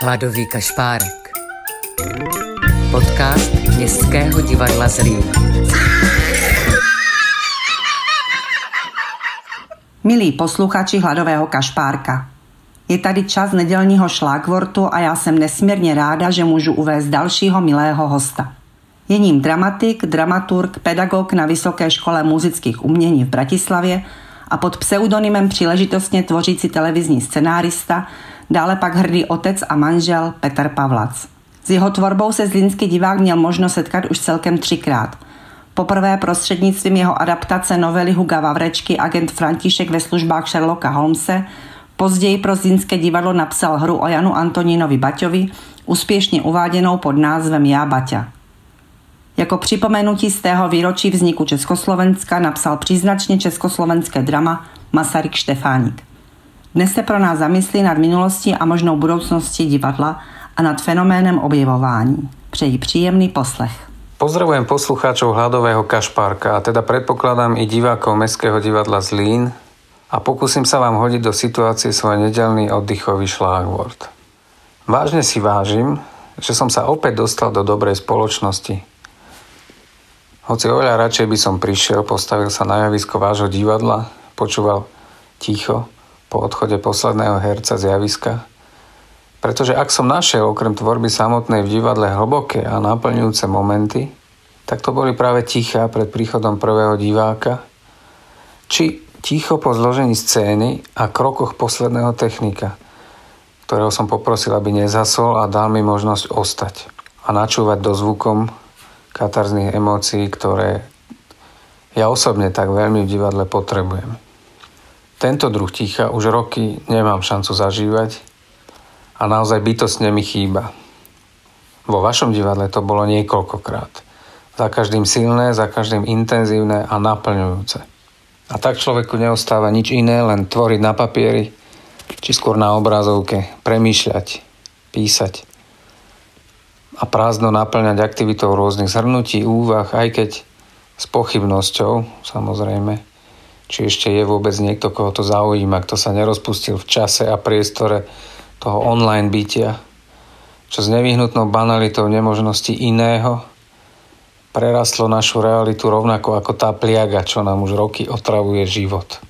Hladový kašpárek. Podcast Městského divadla Zlín. Milí posluchači Hladového kašpárka, je tady čas nedělního šlákvortu a já jsem nesmírně ráda, že můžu uvést dalšího milého hosta. Je ním dramatik, dramaturg, pedagog na Vysoké škole muzických umění v Bratislavě a pod pseudonymem příležitostně tvořící televizní scenárista, dále pak hrdý otec a manžel Petr Pavlac. S jeho tvorbou se zlínský divák měl možnost setkat už celkem třikrát. Poprvé prostřednictvím jeho adaptace novely Huga Vavrečky agent František ve službách Sherlocka Holmese, později pro zlínské divadlo napsal hru o Janu Antonínovi Baťovi, úspěšně uváděnou pod názvem Já Baťa. Jako připomenutí z tého výročí vzniku Československa napsal příznačně československé drama Masaryk Štefánik. Dnes se pro nás zamyslí nad minulostí a možnou budoucností divadla a nad fenoménem objevování. Přeji příjemný poslech. Pozdravujem poslucháčov Hladového kašpárka a teda predpokladám i divákov Mestského divadla Zlín a pokúsim sa vám hodiť do situácie svoj nedelný oddychový šlágvort. Vážne si vážim, že som sa opäť dostal do dobrej spoločnosti, hoci oveľa radšej by som prišiel, postavil sa na javisko vášho divadla, počúval ticho po odchode posledného herca z javiska. Pretože ak som našiel okrem tvorby samotnej v divadle hlboké a naplňujúce momenty, tak to boli práve tichá pred príchodom prvého diváka, či ticho po zložení scény a krokoch posledného technika, ktorého som poprosil, aby nezasol a dal mi možnosť ostať a načúvať do zvukom katarzných emócií, ktoré ja osobne tak veľmi v divadle potrebujem. Tento druh ticha už roky nemám šancu zažívať a naozaj bytostne mi chýba. Vo vašom divadle to bolo niekoľkokrát. Za každým silné, za každým intenzívne a naplňujúce. A tak človeku neostáva nič iné, len tvoriť na papieri, či skôr na obrazovke, premýšľať, písať a prázdno naplňať aktivitou rôznych zhrnutí, úvah, aj keď s pochybnosťou, samozrejme, či ešte je vôbec niekto, koho to zaujíma, kto sa nerozpustil v čase a priestore toho online bytia, čo s nevyhnutnou banalitou nemožnosti iného prerastlo našu realitu rovnako ako tá pliaga, čo nám už roky otravuje život.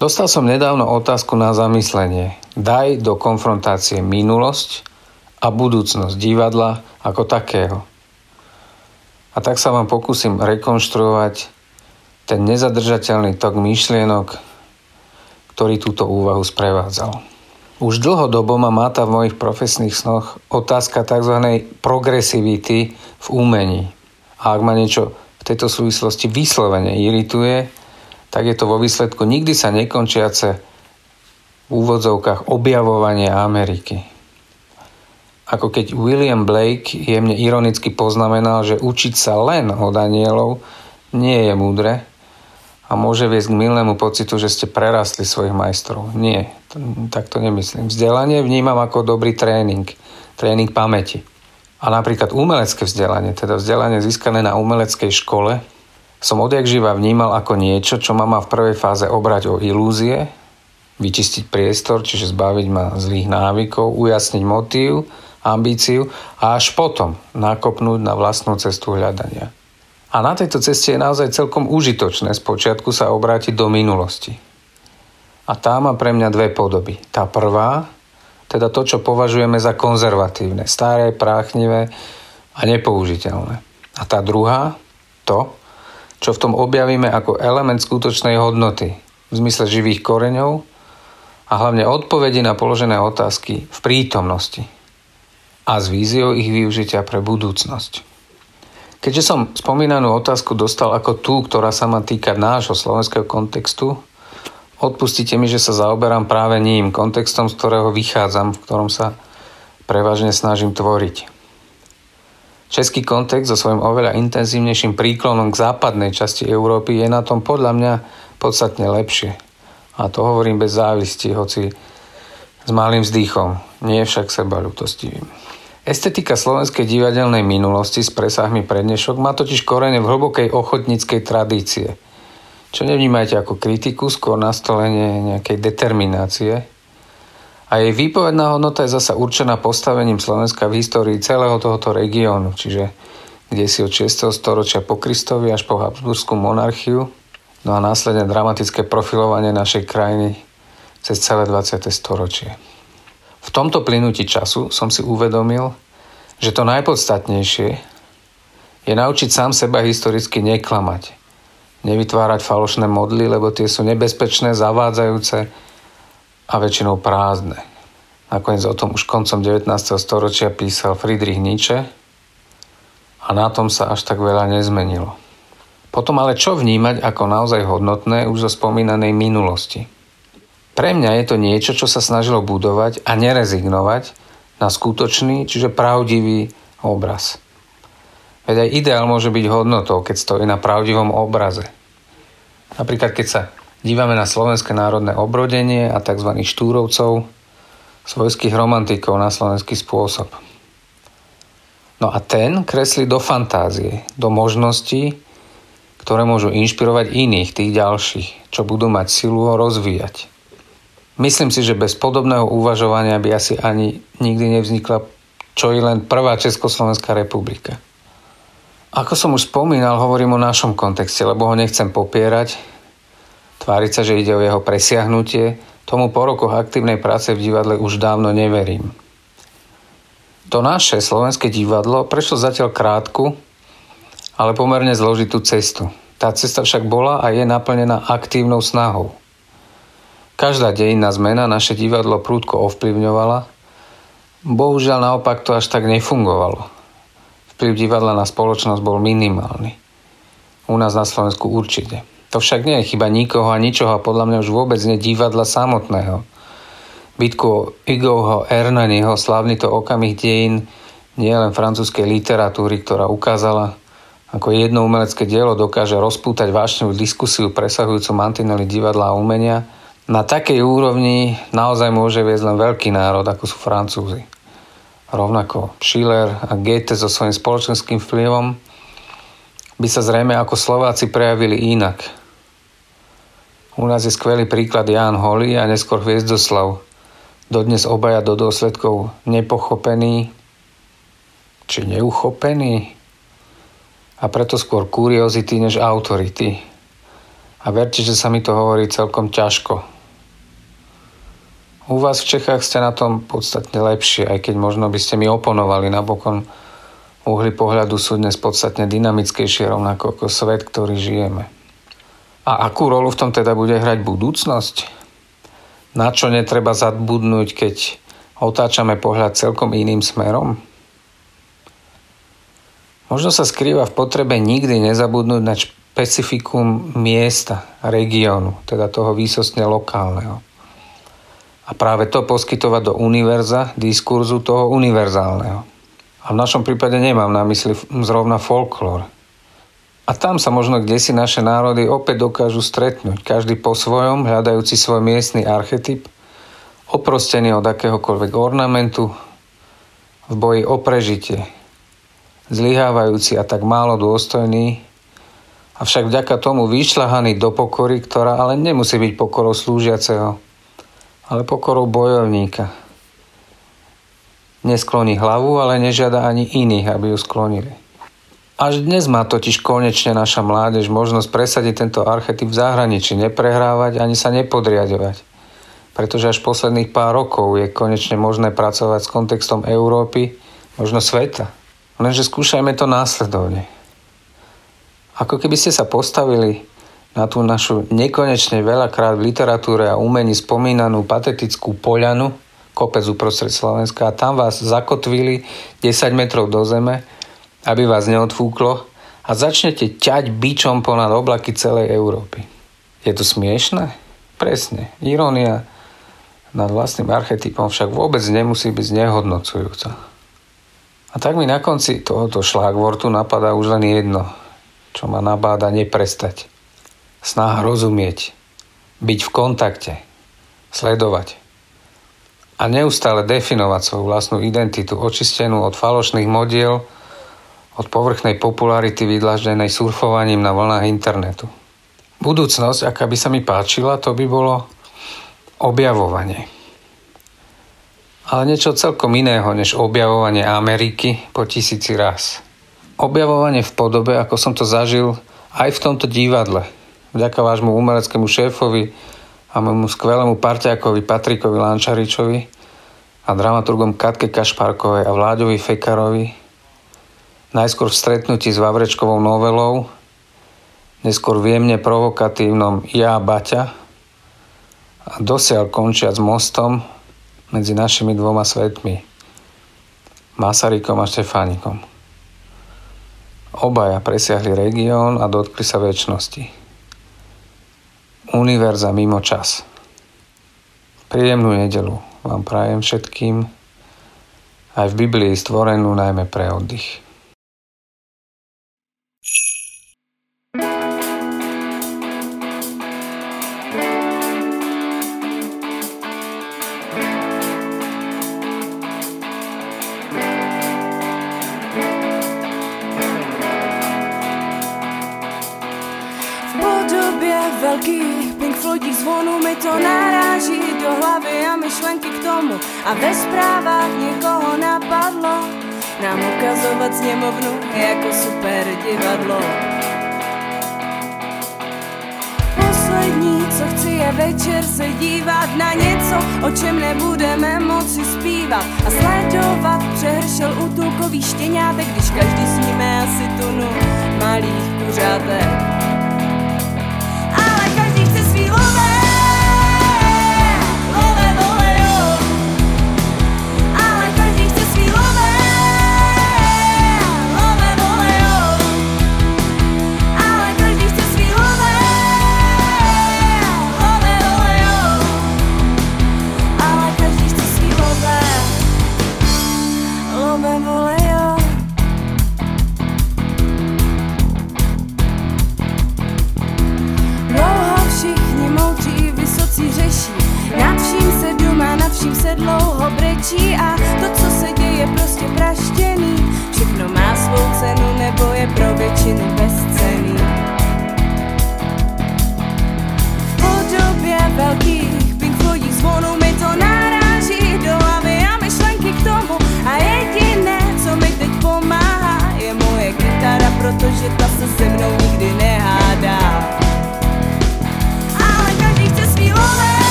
Dostal som nedávno otázku na zamyslenie. Daj do konfrontácie minulosť a budúcnosť divadla ako takého. A tak sa vám pokúsim rekonštruovať ten nezadržateľný tok myšlienok, ktorý túto úvahu sprevádzal. Už dlhodobo ma máta v mojich profesných snoch otázka tzv. progresivity v umení. A ak ma niečo v tejto súvislosti vyslovene irituje, tak je to vo výsledku nikdy sa nekončiace v úvodzovkách objavovanie Ameriky ako keď William Blake jemne ironicky poznamenal, že učiť sa len od anielov nie je múdre a môže viesť k milnému pocitu, že ste prerastli svojich majstrov. Nie, tak to nemyslím. Vzdelanie vnímam ako dobrý tréning, tréning pamäti. A napríklad umelecké vzdelanie, teda vzdelanie získané na umeleckej škole, som odjak živa vnímal ako niečo, čo ma má v prvej fáze obrať o ilúzie, vyčistiť priestor, čiže zbaviť ma zlých návykov, ujasniť motív ambíciu a až potom nakopnúť na vlastnú cestu hľadania. A na tejto ceste je naozaj celkom užitočné spočiatku sa obrátiť do minulosti. A tá má pre mňa dve podoby. Tá prvá, teda to, čo považujeme za konzervatívne, staré, práchnivé a nepoužiteľné. A tá druhá, to, čo v tom objavíme ako element skutočnej hodnoty, v zmysle živých koreňov a hlavne odpovedi na položené otázky v prítomnosti, a s víziou ich využitia pre budúcnosť. Keďže som spomínanú otázku dostal ako tú, ktorá sa má týkať nášho slovenského kontextu, odpustite mi, že sa zaoberám práve ním, kontextom, z ktorého vychádzam, v ktorom sa prevažne snažím tvoriť. Český kontext so svojím oveľa intenzívnejším príklonom k západnej časti Európy je na tom podľa mňa podstatne lepšie. A to hovorím bez závisti, hoci s malým vzdychom, nie však seba ľutostivým. Estetika slovenskej divadelnej minulosti s presahmi prednešok má totiž korene v hlbokej ochotníckej tradície, čo nevnímajte ako kritiku, skôr nastolenie nejakej determinácie. A jej výpovedná hodnota je zasa určená postavením Slovenska v histórii celého tohoto regiónu, čiže kde si od 6. storočia po Kristovi až po Habsburskú monarchiu, no a následne dramatické profilovanie našej krajiny cez celé 20. storočie. V tomto plynutí času som si uvedomil, že to najpodstatnejšie je naučiť sám seba historicky neklamať, nevytvárať falošné modly, lebo tie sú nebezpečné, zavádzajúce a väčšinou prázdne. Nakoniec o tom už koncom 19. storočia písal Friedrich Nietzsche a na tom sa až tak veľa nezmenilo. Potom ale čo vnímať ako naozaj hodnotné už zo spomínanej minulosti? Pre mňa je to niečo, čo sa snažilo budovať a nerezignovať na skutočný, čiže pravdivý obraz. Veď aj ideál môže byť hodnotou, keď stojí na pravdivom obraze. Napríklad, keď sa Dívame na slovenské národné obrodenie a tzv. štúrovcov, svojských romantikov na slovenský spôsob. No a ten kreslí do fantázie, do možností, ktoré môžu inšpirovať iných, tých ďalších, čo budú mať silu ho rozvíjať. Myslím si, že bez podobného uvažovania by asi ani nikdy nevznikla čo i len prvá Československá republika. Ako som už spomínal, hovorím o našom kontexte, lebo ho nechcem popierať, Tváriť sa, že ide o jeho presiahnutie, tomu po rokoch aktívnej práce v divadle už dávno neverím. To naše slovenské divadlo prešlo zatiaľ krátku, ale pomerne zložitú cestu. Tá cesta však bola a je naplnená aktívnou snahou. Každá dejinná zmena naše divadlo prúdko ovplyvňovala, bohužiaľ naopak to až tak nefungovalo. Vplyv divadla na spoločnosť bol minimálny. U nás na Slovensku určite. To však nie je chyba nikoho a ničoho a podľa mňa už vôbec nie divadla samotného. Bytku Igovho Ernaniho slavný to okamih dejín nie len francúzskej literatúry, ktorá ukázala, ako jedno umelecké dielo dokáže rozpútať vášnevú diskusiu presahujúcu mantinely divadla a umenia, na takej úrovni naozaj môže viesť len veľký národ, ako sú Francúzi. Rovnako Schiller a Goethe so svojím spoločenským vplyvom by sa zrejme ako Slováci prejavili inak – u nás je skvelý príklad Ján Holý a neskôr Hviezdoslav. Dodnes obaja do dôsledkov nepochopení či neuchopení a preto skôr kuriozity než autority. A verte, že sa mi to hovorí celkom ťažko. U vás v Čechách ste na tom podstatne lepšie, aj keď možno by ste mi oponovali napokon uhly pohľadu sú dnes podstatne dynamickejšie rovnako ako svet, ktorý žijeme. A akú rolu v tom teda bude hrať budúcnosť? Na čo netreba zabudnúť, keď otáčame pohľad celkom iným smerom? Možno sa skrýva v potrebe nikdy nezabudnúť na špecifikum miesta, regiónu, teda toho výsostne lokálneho. A práve to poskytovať do univerza, diskurzu toho univerzálneho. A v našom prípade nemám na mysli zrovna folklór, a tam sa možno kde si naše národy opäť dokážu stretnúť, každý po svojom, hľadajúci svoj miestny archetyp, oprostený od akéhokoľvek ornamentu, v boji o prežitie, zlyhávajúci a tak málo dôstojný, avšak vďaka tomu vyšľahaný do pokory, ktorá ale nemusí byť pokorou slúžiaceho, ale pokorou bojovníka. Neskloní hlavu, ale nežiada ani iných, aby ju sklonili. Až dnes má totiž konečne naša mládež možnosť presadiť tento archetyp v zahraničí, neprehrávať ani sa nepodriadovať. Pretože až posledných pár rokov je konečne možné pracovať s kontextom Európy, možno sveta. Lenže skúšajme to následovne. Ako keby ste sa postavili na tú našu nekonečne veľakrát v literatúre a umení spomínanú patetickú poľanu, kopec uprostred Slovenska a tam vás zakotvili 10 metrov do zeme aby vás neodfúklo a začnete ťať bičom ponad oblaky celej Európy. Je to smiešné? Presne. Irónia nad vlastným archetypom však vôbec nemusí byť znehodnocujúca. A tak mi na konci tohoto šlágvortu napadá už len jedno, čo ma nabáda neprestať. Snaha rozumieť, byť v kontakte, sledovať a neustále definovať svoju vlastnú identitu, očistenú od falošných modiel, od povrchnej popularity vydlaždenej surfovaním na vlnách internetu. Budúcnosť, aká by sa mi páčila, to by bolo objavovanie. Ale niečo celkom iného, než objavovanie Ameriky po tisíci raz. Objavovanie v podobe, ako som to zažil aj v tomto divadle. Vďaka vášmu umeleckému šéfovi a môjmu skvelému parťákovi Patrikovi Lančaričovi a dramaturgom Katke Kašparkovej a Vláďovi Fekarovi, najskôr v stretnutí s Vavrečkovou novelou, neskôr v jemne provokatívnom Ja Baťa a dosiaľ končiac mostom medzi našimi dvoma svetmi, Masarykom a Štefánikom. Obaja presiahli región a dotkli sa väčšnosti. Univerza mimo čas. Príjemnú nedelu vám prajem všetkým, aj v Biblii stvorenú najmä pre oddych. Zvonů mi to naráží do hlavy a myšlenky k tomu a ve zprávách někoho napadlo nám ukazovat sněmovnu jako super divadlo. Poslední, co chci je večer se dívat na něco, o čem nebudeme moci zpívat a sledovat přehršel útulkový štěňátek, když každý sníme asi tunu malých kuřátek.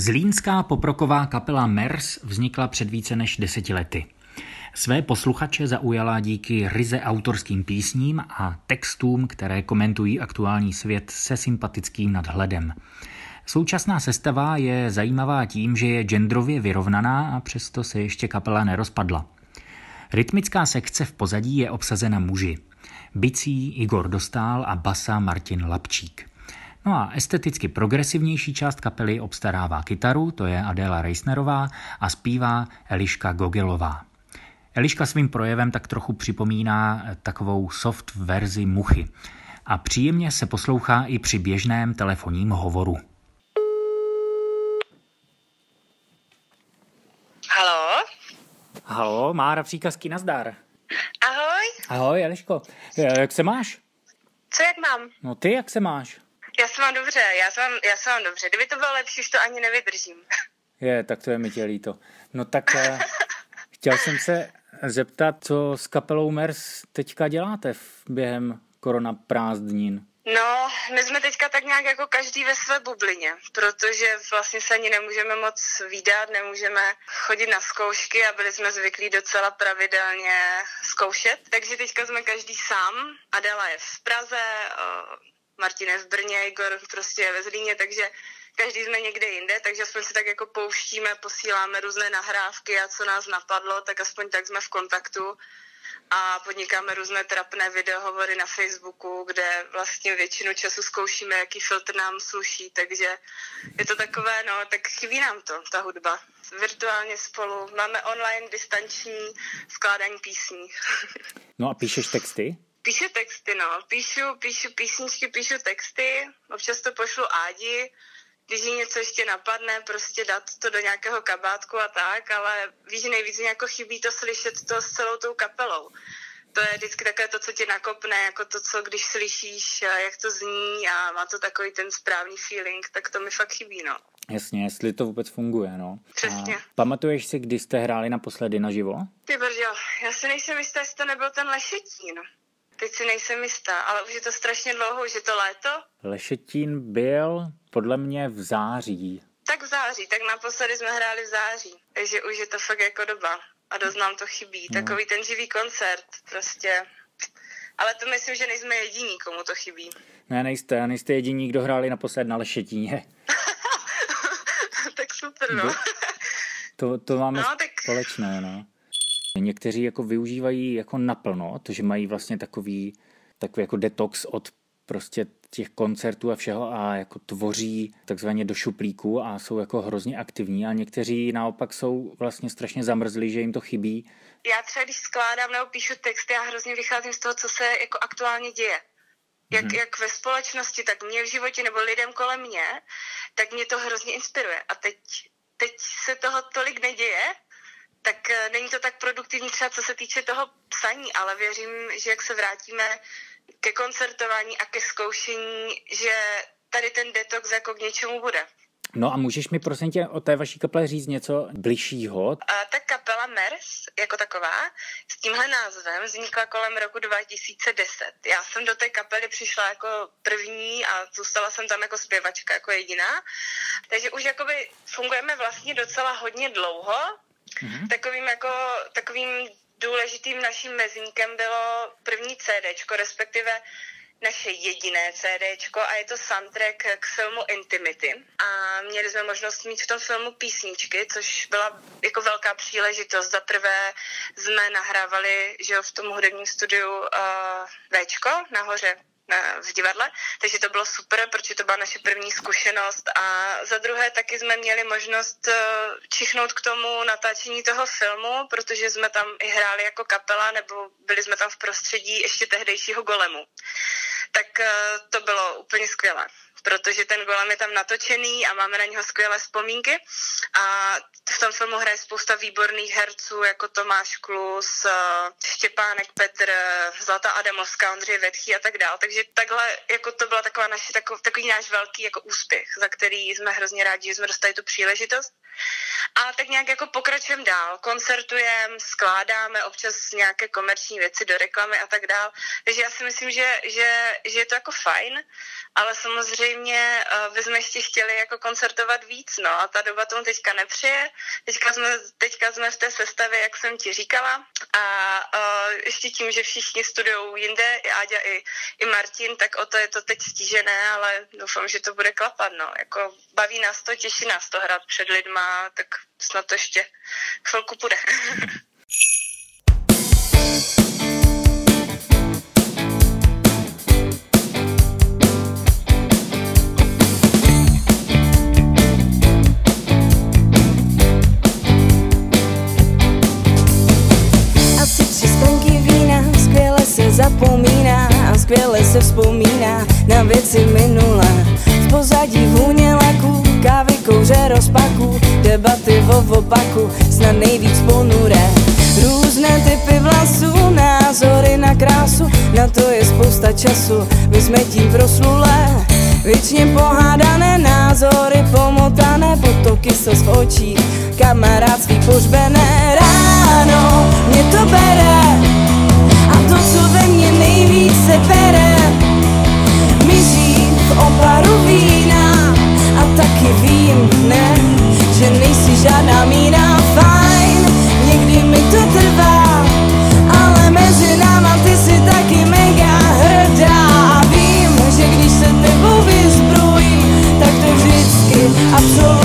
Zlínská poproková kapela MERS vznikla před více než deseti lety. Své posluchače zaujala díky ryze autorským písním a textům, které komentují aktuální svět se sympatickým nadhledem. Současná sestava je zajímavá tím, že je genderově vyrovnaná a přesto se ještě kapela nerozpadla. Rytmická sekce v pozadí je obsazena muži. Bicí Igor Dostál a basa Martin Lapčík. No a esteticky progresivnější část kapely obstarává kytaru, to je Adéla Reisnerová, a zpívá Eliška Gogelová. Eliška svým projevem tak trochu připomíná takovou soft verzi muchy a příjemně se poslouchá i při běžném telefonním hovoru. Halo? Halo, Mára Příkazky, nazdar. Ahoj. Ahoj, Eliško. Jak se máš? Co jak mám? No ty, jak se máš? Já se mám dobře, já se mám, já se mám dobře. Kdyby to bylo lepší, už to ani nevydržím. Je, tak to je mi tě líto. No tak eh, chtěl jsem se zeptat, co s kapelou MERS teďka děláte v během korona prázdnin? No, my jsme teďka tak nějak jako každý ve své bublině, protože vlastně se ani nemůžeme moc výdat, nemůžeme chodit na zkoušky a byli jsme zvyklí docela pravidelně zkoušet. Takže teďka jsme každý sám. Adela je v Praze, Martin je v Brně, Igor prostě ve Zlíně, takže každý jsme někde jinde, takže aspoň si tak jako pouštíme, posíláme různé nahrávky a co nás napadlo, tak aspoň tak jsme v kontaktu a podnikáme různé trapné videohovory na Facebooku, kde vlastně většinu času zkoušíme, jaký filtr nám sluší, takže je to takové, no, tak chybí nám to, ta hudba. Virtuálně spolu, máme online distanční skládání písní. No a píšeš texty? Píšu texty, no. Píšu, píšu písničky, píšu texty, občas to pošlu Ádi, když jí něco ještě napadne, prostě dát to do nějakého kabátku a tak, ale víš, nejvíc mě jako chybí to slyšet to s celou tou kapelou. To je vždycky takové to, co tě nakopne, jako to, co když slyšíš, jak to zní a má to takový ten správný feeling, tak to mi fakt chybí, no. Jasně, jestli to vůbec funguje, no. Přesně. A pamatuješ si, kdy jste hráli naposledy naživo? Ty brďo, já si nejsem jistá, jestli to nebyl ten Lešetín. Teď si nejsem jistá, ale už je to strašně dlouho, už je to léto. Lešetín byl podle mě v září. Tak v září, tak naposledy jsme hráli v září, takže už je to fakt jako doba a dost nám to chybí. No. Takový ten živý koncert, prostě. Ale to myslím, že nejsme jediní, komu to chybí. Ne, nejste, nejste jediní, kdo hráli naposled na Lešetíně. tak super, no. to, to máme no, tak... společné, no. Někteří jako využívají jako naplno, to, že mají vlastně takový, takový jako detox od prostě těch koncertů a všeho a jako tvoří takzvaně do šuplíku a jsou jako hrozně aktivní a někteří naopak jsou vlastně strašně zamrzlí, že jim to chybí. Já třeba, když skládám nebo píšu texty, já hrozně vycházím z toho, co se jako aktuálně děje. Jak, hmm. jak ve společnosti, tak mě v životě nebo lidem kolem mě, tak mě to hrozně inspiruje. A teď, teď se toho tolik neděje, tak eh, není to tak produktivní třeba co se týče toho psaní, ale věřím, že jak se vrátíme ke koncertování a ke zkoušení, že tady ten detox jako k něčemu bude. No a můžeš mi prosím tě o té vaší kaple říct něco bližšího? A ta kapela MERS jako taková s tímhle názvem vznikla kolem roku 2010. Já jsem do té kapely přišla jako první a zůstala jsem tam jako zpěvačka, jako jediná. Takže už jakoby fungujeme vlastně docela hodně dlouho. Mm-hmm. Takovým jako, takovým důležitým naším mezníkem bylo první CDčko, respektive naše jediné CDčko a je to soundtrack k filmu Intimity. A měli jsme možnost mít v tom filmu písničky, což byla jako velká příležitost. Za prvé jsme nahrávali že jo, v tom hudebním studiu uh, Včko nahoře v divadle, takže to bylo super, protože to byla naše první zkušenost a za druhé taky jsme měli možnost eh, čichnout k tomu natáčení toho filmu, protože jsme tam i hráli jako kapela nebo byli jsme tam v prostředí ještě tehdejšího golemu. Tak eh, to bylo úplně skvělé protože ten golem je tam natočený a máme na něho skvělé vzpomínky. A v tom filmu hraje spousta výborných herců, jako Tomáš Klus, eh, Štěpánek Petr, Zlata Adamovská, Ondřej Vetchý a tak dál. Takže takhle, jako to byla taková naši, takový, takový náš velký jako úspěch, za který jsme hrozně rádi, že jsme dostali tu příležitost. A tak nějak jako pokračujeme dál, koncertujeme, skládáme občas nějaké komerční věci do reklamy a tak dál. Takže já si myslím, že, že, že je to jako fajn, ale samozřejmě uh, bychom ještě chtěli jako koncertovat víc, no a ta doba tomu teďka nepřeje. Teďka jsme, teďka jsme v té sestavě, jak jsem ti říkala a uh, ještě tím, že všichni studují jinde, i Áďa, i, i Martin, tak o to je to teď stížené, ale doufám, že to bude klapat, no. Jako baví nás to, těší nás to hrát před lidma, tak snad to ještě chvilku půjde. skvěle se vzpomíná na věci minulé. V pozadí vůně laků, kávy, kouře, rozpaku, debaty o opaku, snad nejvíc ponuré. Různé typy vlasů, názory na krásu, na to je spousta času, my jsme tím proslulé. Věčně pohádané názory, pomotané potoky se v očích, kamarádství požbené ráno, mě to bere to, co ve mně nejvíc se pere Mizí v oparu vína a taky vím, ne, že nejsi žádná mína. Fajn, někdy mi to trvá, ale mezi náma ty si taky mega hrdá. A vím, že když se tebou vyzbrojím, tak to vždycky absolutně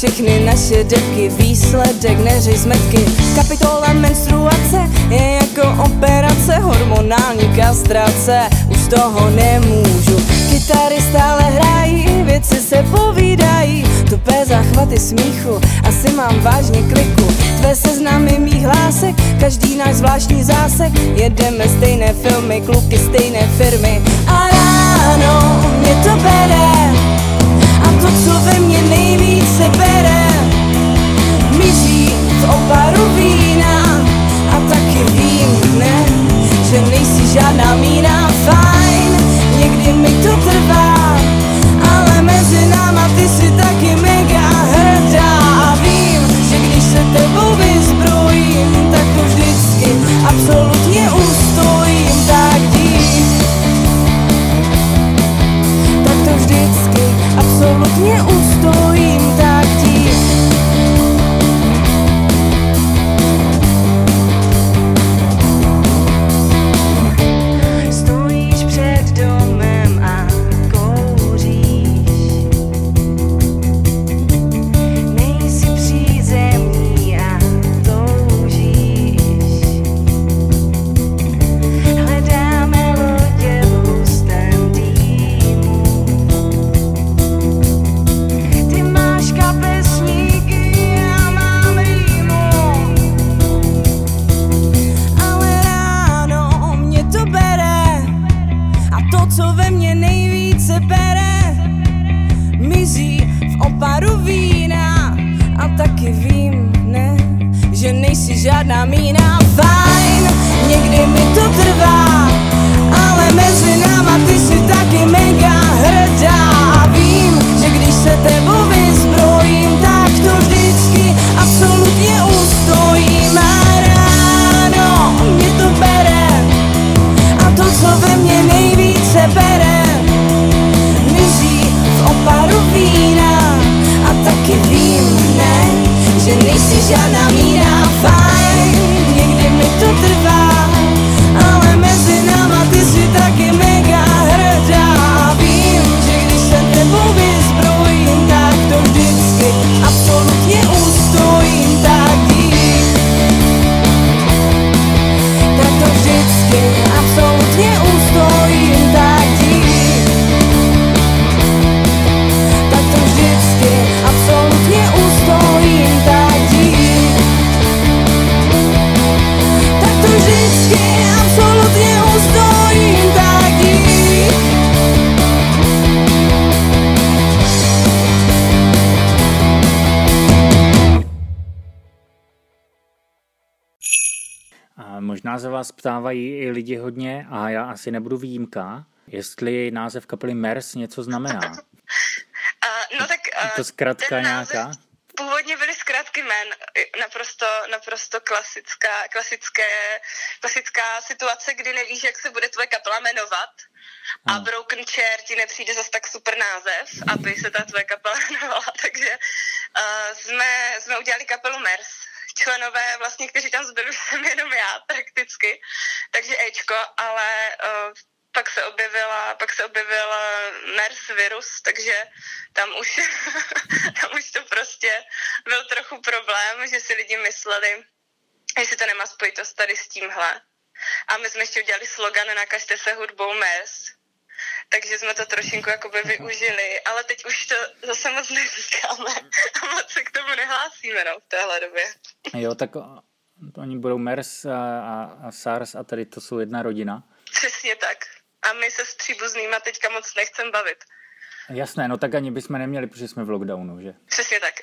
všechny naše depky výsledek neřej zmetky. Kapitola menstruace je jako operace, hormonální kastrace, už toho nemůžu. Kytary stále hrají, věci se povídají, tupé záchvaty smíchu, asi mám vážně kliku. Tvé seznamy mých hlásek, každý náš zvláštní zásek, jedeme stejné filmy, kluky stejné firmy. A ráno mě to bere, a to, co ve mně nejvíce bere, mizí v oparu vína. A taky vím, ne, že nejsi žádná mína, fajn, někdy mi to trvá, ale mezi náma ty si taky mega taky vím, ne, že nejsi žádná mína, fajn, někdy mi to trvá, ale mezi náma ty si taky mega hrdá. A vím, že když se tebou vyzbrojím, tak to vždycky absolutně ustojím. A ráno mě to bere a to, co ve mně nejvíce bere, mizí vína. A taky že nejsi žádná mína, fajn, někdy Se vás ptávají i lidi hodně, a já asi nebudu výjimka, jestli název kapely MERS něco znamená. Uh, no tak Je uh, to ten název- nějaká? Původně byly zkrátky jmen, naprosto, naprosto klasická, klasické, klasická situace, kdy nevíš, jak se bude tvoje kapela jmenovat. A. Broken Chair ti nepřijde zas tak super název, aby se ta tvoje kapela jmenovala. Takže uh, jsme, jsme udělali kapelu MERS. Členové, vlastně, kteří tam zbyli, jsem jenom já prakticky. Takže Ečko, ale uh, pak se objevila, pak se objevil eh, MERS virus, takže tam už, tam už to prostě byl trochu problém, že si lidi mysleli, jestli to nemá spojitost tady s tímhle. A my jsme ještě udělali slogan Nakažte se hudbou MERS, takže jsme to trošinku jakoby využili, ale teď už to zase moc neříkáme a moc se k tomu nehlásíme no, v téhle době. Jo, tak oni budou MERS a, a, a SARS a tady to jsou jedna rodina. Přesně tak. A my se s příbuznýma teďka moc nechcem bavit. Jasné, no tak ani bychom neměli, protože jsme v lockdownu, že? Přesně tak.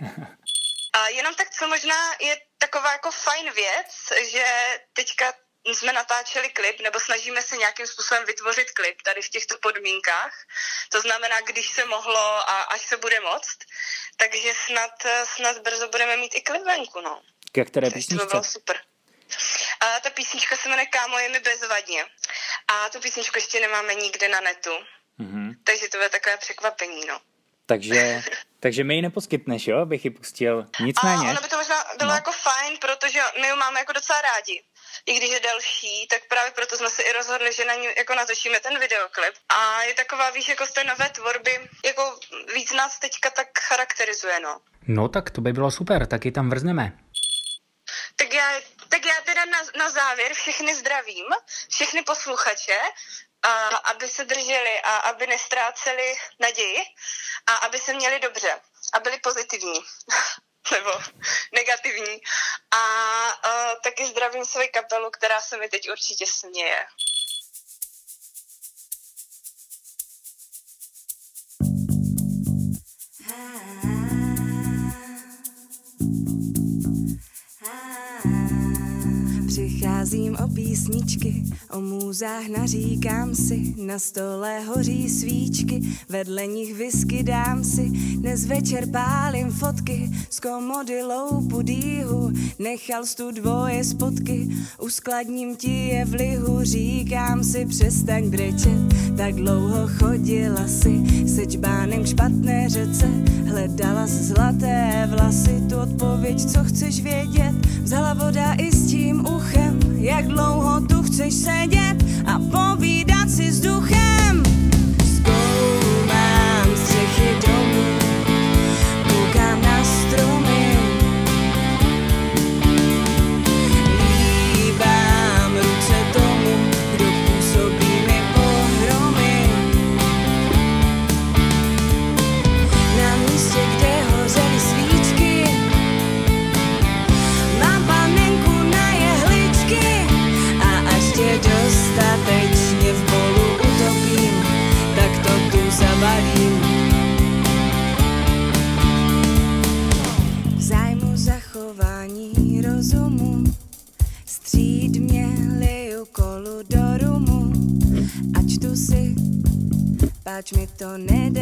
A jenom tak, co možná je taková jako fajn věc, že teďka jsme natáčeli klip, nebo snažíme se nějakým způsobem vytvořit klip tady v těchto podmínkách. To znamená, když se mohlo a až se bude moct. Takže snad, snad brzo budeme mít i klip venku, no. Ke které Takže to by písničce? bylo super. A ta písnička se jmenuje Kámo je mi bezvadně. A tu písničku ještě nemáme nikde na netu. Mhm. Takže to bude takové překvapení, no. Takže, takže mi ji neposkytneš, jo, abych ji pustil. A Nicméně, ono by to možná bylo no. jako fajn, protože my ji máme jako docela rádi. I když je delší, tak právě proto jsme se i rozhodli, že na ní jako natočíme ten videoklip. A je taková, víš, jako z té nové tvorby, jako víc nás teďka tak charakterizuje, no. No tak to by bylo super, taky tam vrzneme. Tak já, tak já teda na, na závěr všechny zdravím, všechny posluchače, a aby se drželi a aby nestráceli naději a aby se měli dobře a byli pozitivní nebo negativní. A uh, taky zdravím svoji kapelu, která se mi teď určitě směje. O písničky, o můzách naříkám si, na stole hoří svíčky, vedle nich whisky dám si, dnes večer pálím fotky, z komody loupu dýhu, nechal tu dvoje spotky, uskladním ti je v lihu, říkám si přestaň brečet, tak dlouho chodila si, se čbánem k špatné řece, hledala zlaté vlasy, tu odpověď, co chceš vědět, vzala voda i s tím uchem, jak dlouho tu chceš sedět a povídat si s duchem. Páč mi to nedá.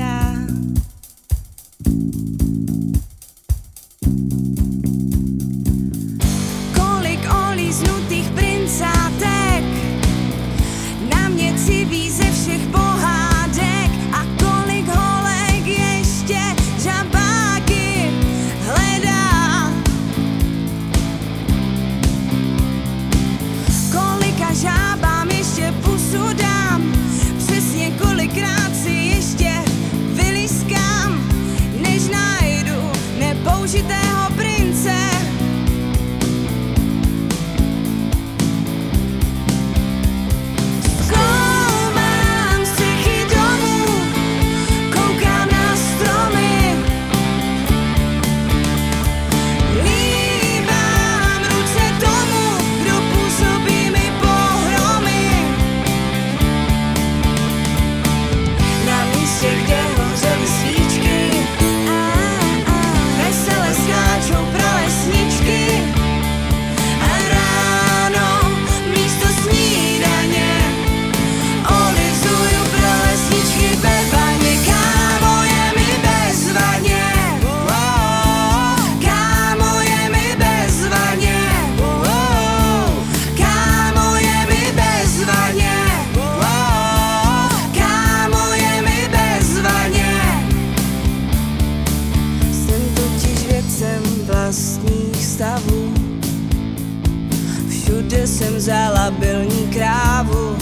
Vzala bylní krávu.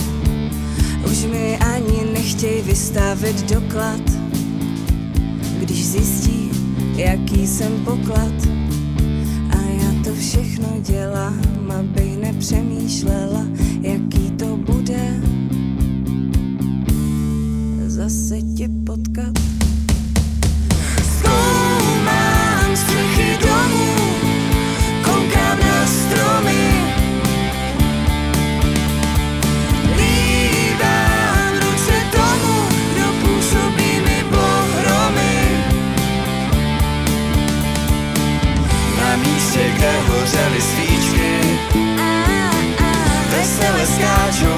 Už mi ani nechtěj vystavit doklad, když zjistí, jaký jsem poklad. A já to všechno dělám, abych nepřemýšlela, jaký to bude. Zase tě potkat. Hořely svíčky, vesele skáčou